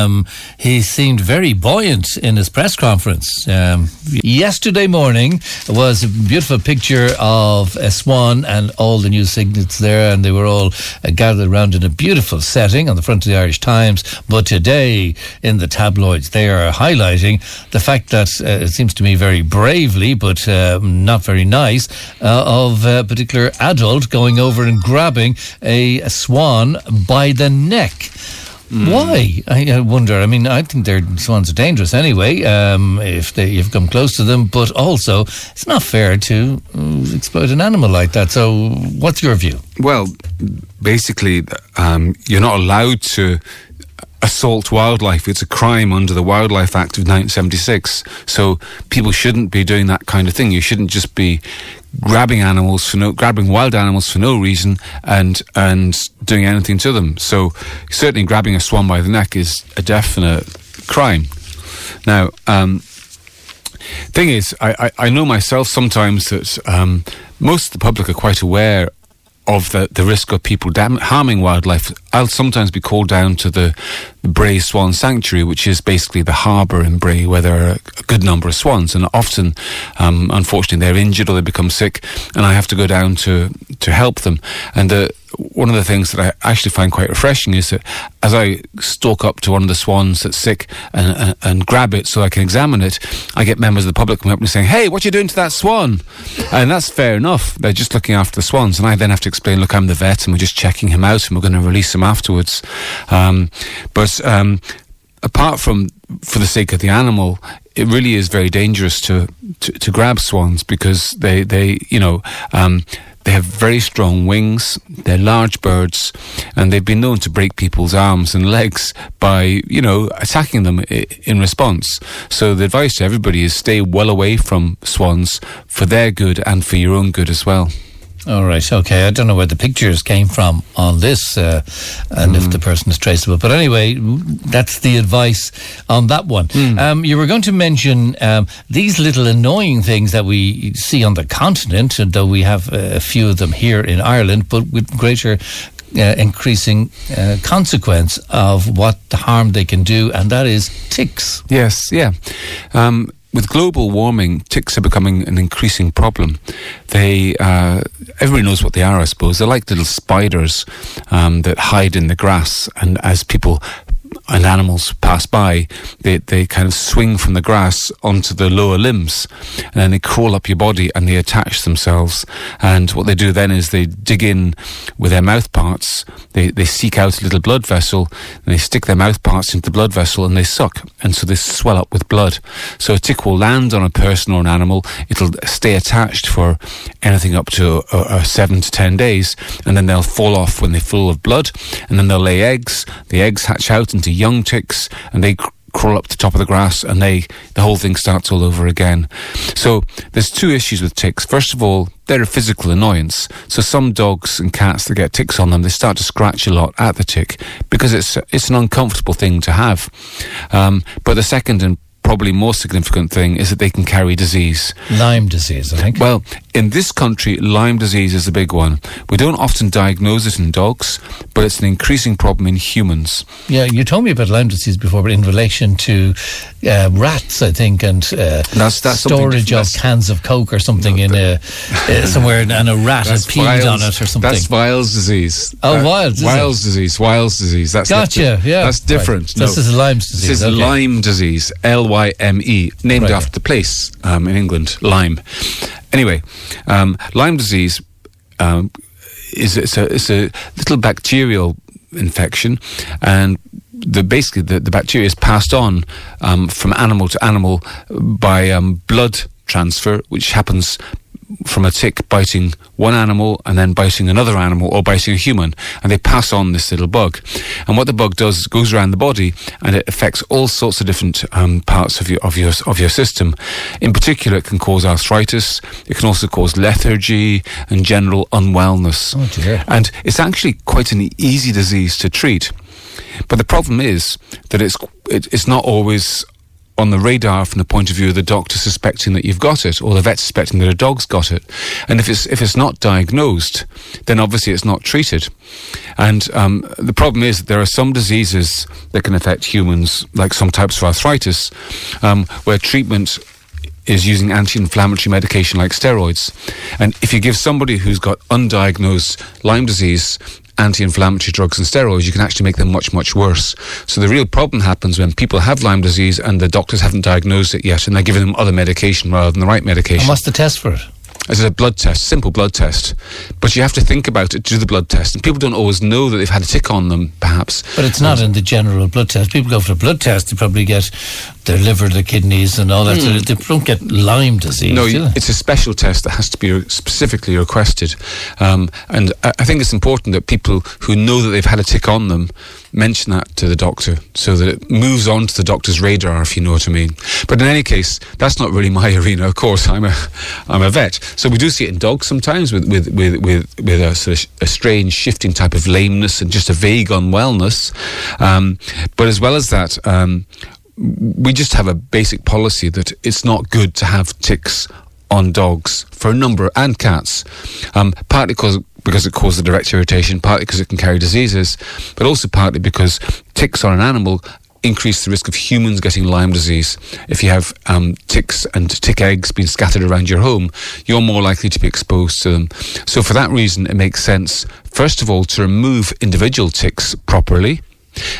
Um, he seemed very buoyant in his press conference. Um, yesterday morning was a beautiful picture of a swan and all the new cygnets there, and they were all uh, gathered around in a beautiful setting on the front of the Irish Times. But today, in the tabloids, they are highlighting the fact that uh, it seems to me very bravely, but uh, not very nice, uh, of a particular adult going over and grabbing a, a swan by the neck. Mm. Why? I, I, wonder. I mean, I think their swans are dangerous anyway. Um, if they you've come close to them, but also it's not fair to uh, exploit an animal like that. So, what's your view? Well, basically, um, you're not allowed to assault wildlife. It's a crime under the Wildlife Act of 1976. So people shouldn't be doing that kind of thing. You shouldn't just be grabbing animals for no, grabbing wild animals for no reason and and doing anything to them. So certainly grabbing a swan by the neck is a definite crime. Now, um, thing is, I, I, I, know myself sometimes that um, most of the public are quite aware of the, the risk of people dam- harming wildlife, I'll sometimes be called down to the Bray Swan Sanctuary, which is basically the harbour in Bray where there are a good number of swans. And often, um, unfortunately, they're injured or they become sick, and I have to go down to, to help them. And the, one of the things that I actually find quite refreshing is that as I stalk up to one of the swans that's sick and, and, and, grab it so I can examine it, I get members of the public coming up and saying, "Hey, what are you doing to that swan?" And that's fair enough. They're just looking after the swans, and I then have to explain, "Look, I'm the vet, and we're just checking him out, and we're going to release him afterwards." Um, but um, apart from for the sake of the animal, it really is very dangerous to, to, to grab swans because they, they you know, um, they have very strong wings. They're large birds, and they've been known to break people's arms and legs by, you know, attacking them in response. So the advice to everybody is stay well away from swans for their good and for your own good as well. All right. Okay. I don't know where the pictures came from on this, uh, and mm. if hmm. the person is traceable. But anyway, that's the advice on that one. Mm. Um, you were going to mention um, these little annoying things that we see on the continent, though we have a few of them here in Ireland, but with greater uh, increasing uh, consequence of what harm they can do, and that is ticks. Yes, yeah. Um, with global warming, ticks are becoming an increasing problem. They, uh, everybody knows what they are, I suppose. They're like little spiders um, that hide in the grass, and as people and animals pass by, they, they kind of swing from the grass onto the lower limbs and then they crawl up your body and they attach themselves. And what they do then is they dig in with their mouth parts, they, they seek out a little blood vessel and they stick their mouth parts into the blood vessel and they suck. And so they swell up with blood. So a tick will land on a person or an animal, it'll stay attached for anything up to uh, uh, seven to ten days and then they'll fall off when they're full of blood and then they'll lay eggs. The eggs hatch out into young ticks and they cr- crawl up to the top of the grass and they the whole thing starts all over again. So there's two issues with ticks. First of all, they're a physical annoyance. So some dogs and cats that get ticks on them, they start to scratch a lot at the tick because it's it's an uncomfortable thing to have. Um, but the second and probably more significant thing is that they can carry disease. Lyme disease, I think. Well, in this country, Lyme disease is a big one. We don't often diagnose it in dogs, but it's an increasing problem in humans. Yeah, you told me about Lyme disease before, but in relation to uh, rats, I think, and uh, that's, that's storage of cans of Coke or something no, in a, uh, somewhere, and a rat has peed on it or something. That's Weil's disease. Oh, uh, Weil's. Weil's disease. Weil's disease. That's gotcha. yeah, that's different. Right. No, this is Lyme disease. This is okay. Lyme disease. L Y M E, named right. after the place um, in England, Lyme. Anyway, um, Lyme disease um, is it's a, it's a little bacterial infection, and the basically the, the bacteria is passed on um, from animal to animal by um, blood transfer, which happens from a tick biting one animal and then biting another animal or biting a human, and they pass on this little bug. And what the bug does is goes around the body and it affects all sorts of different um, parts of your of your of your system. In particular, it can cause arthritis. It can also cause lethargy and general unwellness. Oh dear! And it's actually quite an easy disease to treat. But the problem is that it's it, it's not always on the radar from the point of view of the doctor suspecting that you've got it, or the vet suspecting that a dog's got it. And if it's if it's not diagnosed, then obviously it's not treated. And um, the problem is that there are some diseases that can affect humans, like some types of arthritis, um, where treatment is using anti-inflammatory medication like steroids. And if you give somebody who's got undiagnosed Lyme disease anti-inflammatory drugs and steroids, you can actually make them much, much worse. So the real problem happens when people have Lyme disease and the doctors haven't diagnosed it yet and they're giving them other medication rather than the right medication. And what's the test for it? It's a blood test, simple blood test. But you have to think about it, do the blood test. And people don't always know that they've had a tick on them, perhaps. But it's not in the general blood test. People go for a blood test, they probably get their liver, their kidneys, and all that. Mm. So they don't get Lyme disease. No, it's a special test that has to be specifically requested. Um, and I think it's important that people who know that they've had a tick on them mention that to the doctor so that it moves on to the doctor's radar, if you know what I mean. But in any case, that's not really my arena. Of course, I'm a I'm a vet, so we do see it in dogs sometimes with with with with, with a, sort of a strange shifting type of lameness and just a vague unwellness. Um, but as well as that. Um, we just have a basic policy that it's not good to have ticks on dogs for a number and cats, um, partly because because it causes direct irritation, partly because it can carry diseases, but also partly because ticks on an animal increase the risk of humans getting Lyme disease. If you have um, ticks and tick eggs being scattered around your home, you're more likely to be exposed to them. So, for that reason, it makes sense, first of all, to remove individual ticks properly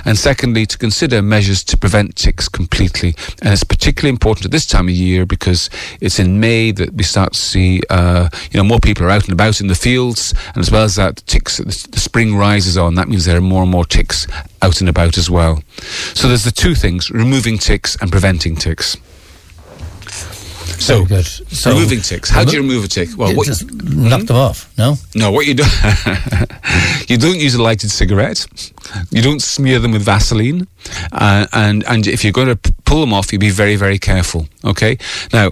and secondly, to consider measures to prevent ticks completely. And it's particularly important at this time of year because it's in May that we start to see, uh, you know, more people are out and about in the fields, and as well as that, ticks, the spring rises on. That means there are more and more ticks out and about as well. So there's the two things, removing ticks and preventing ticks. So, good. So removing ticks. How do you remove a tick? Well, what just knock them off. No. No. What you do? you don't use a lighted cigarette. You don't smear them with Vaseline, uh, and and if you're going to pull them off, you be very very careful. Okay. Now.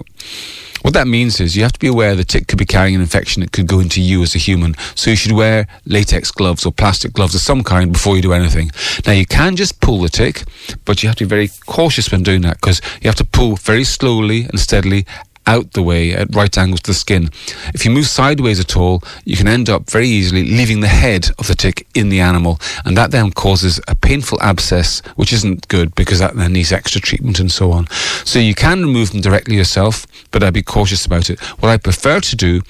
What that means is you have to be aware the tick could be carrying an infection that could go into you as a human. So you should wear latex gloves or plastic gloves of some kind before you do anything. Now you can just pull the tick, but you have to be very cautious when doing that because you have to pull very slowly and steadily out the way at right angles to the skin. If you move sideways at all, you can end up very easily leaving the head of the tick in the animal, and that then causes a painful abscess, which isn't good because that then needs extra treatment and so on. So you can remove them directly yourself, but I'd be cautious about it. What I prefer to do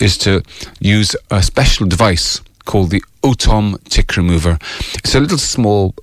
is to use a special device called the O'Tom tick remover. It's a little small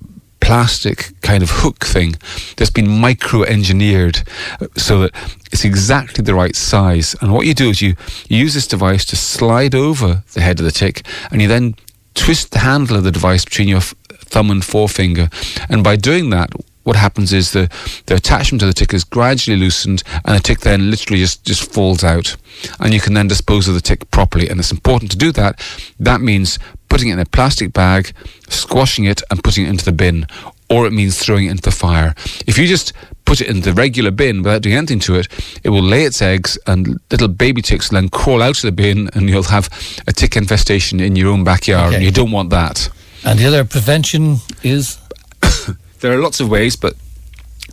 plastic kind of hook thing that's been micro engineered uh, so that it's exactly the right size. And what you do is you, you use this device to slide over the head of the tick and you then twist the handle of the device between your f- thumb and forefinger. And by doing that, what happens is the, the attachment to the tick is gradually loosened and the tick then literally just, just falls out. And you can then dispose of the tick properly. And it's important to do that. That means putting it in a plastic bag, squashing it, and putting it into the bin, or it means throwing it into the fire. If you just put it in the regular bin without doing anything to it, it will lay its eggs, and little baby ticks will then crawl out of the bin, and you'll have a tick infestation in your own backyard, okay. and you don't want that. And the other prevention is? there are lots of ways, but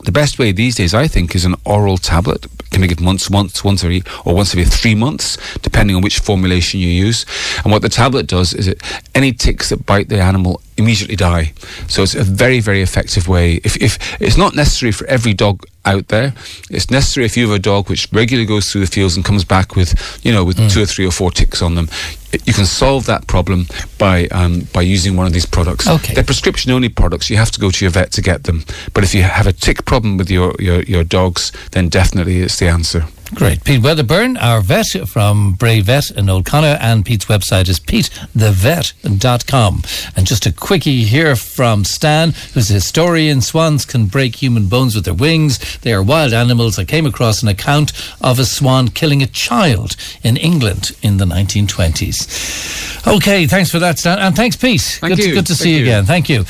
the best way these days, I think, is an oral tablet. Can be given once, once, once every, or once every three months, depending on which formulation you use. And what the tablet does is it any ticks that bite the animal immediately die. So it's a very, very effective way. If, if it's not necessary for every dog out there, it's necessary if you have a dog which regularly goes through the fields and comes back with, you know, with mm. two or three or four ticks on them. You can solve that problem by um, by using one of these products. Okay. They're prescription only products. You have to go to your vet to get them. But if you have a tick problem with your, your, your dogs, then definitely it's the answer. Great. Pete Wedderburn, our vet from Bray Vet in Old Connor, and Pete's website is petethevet.com. And just a quickie here from Stan, who's a historian. Swans can break human bones with their wings. They are wild animals. I came across an account of a swan killing a child in England in the 1920s. Okay, thanks for that, Stan. And thanks, Pete. Thank good, you. good to Thank see you again. Thank you.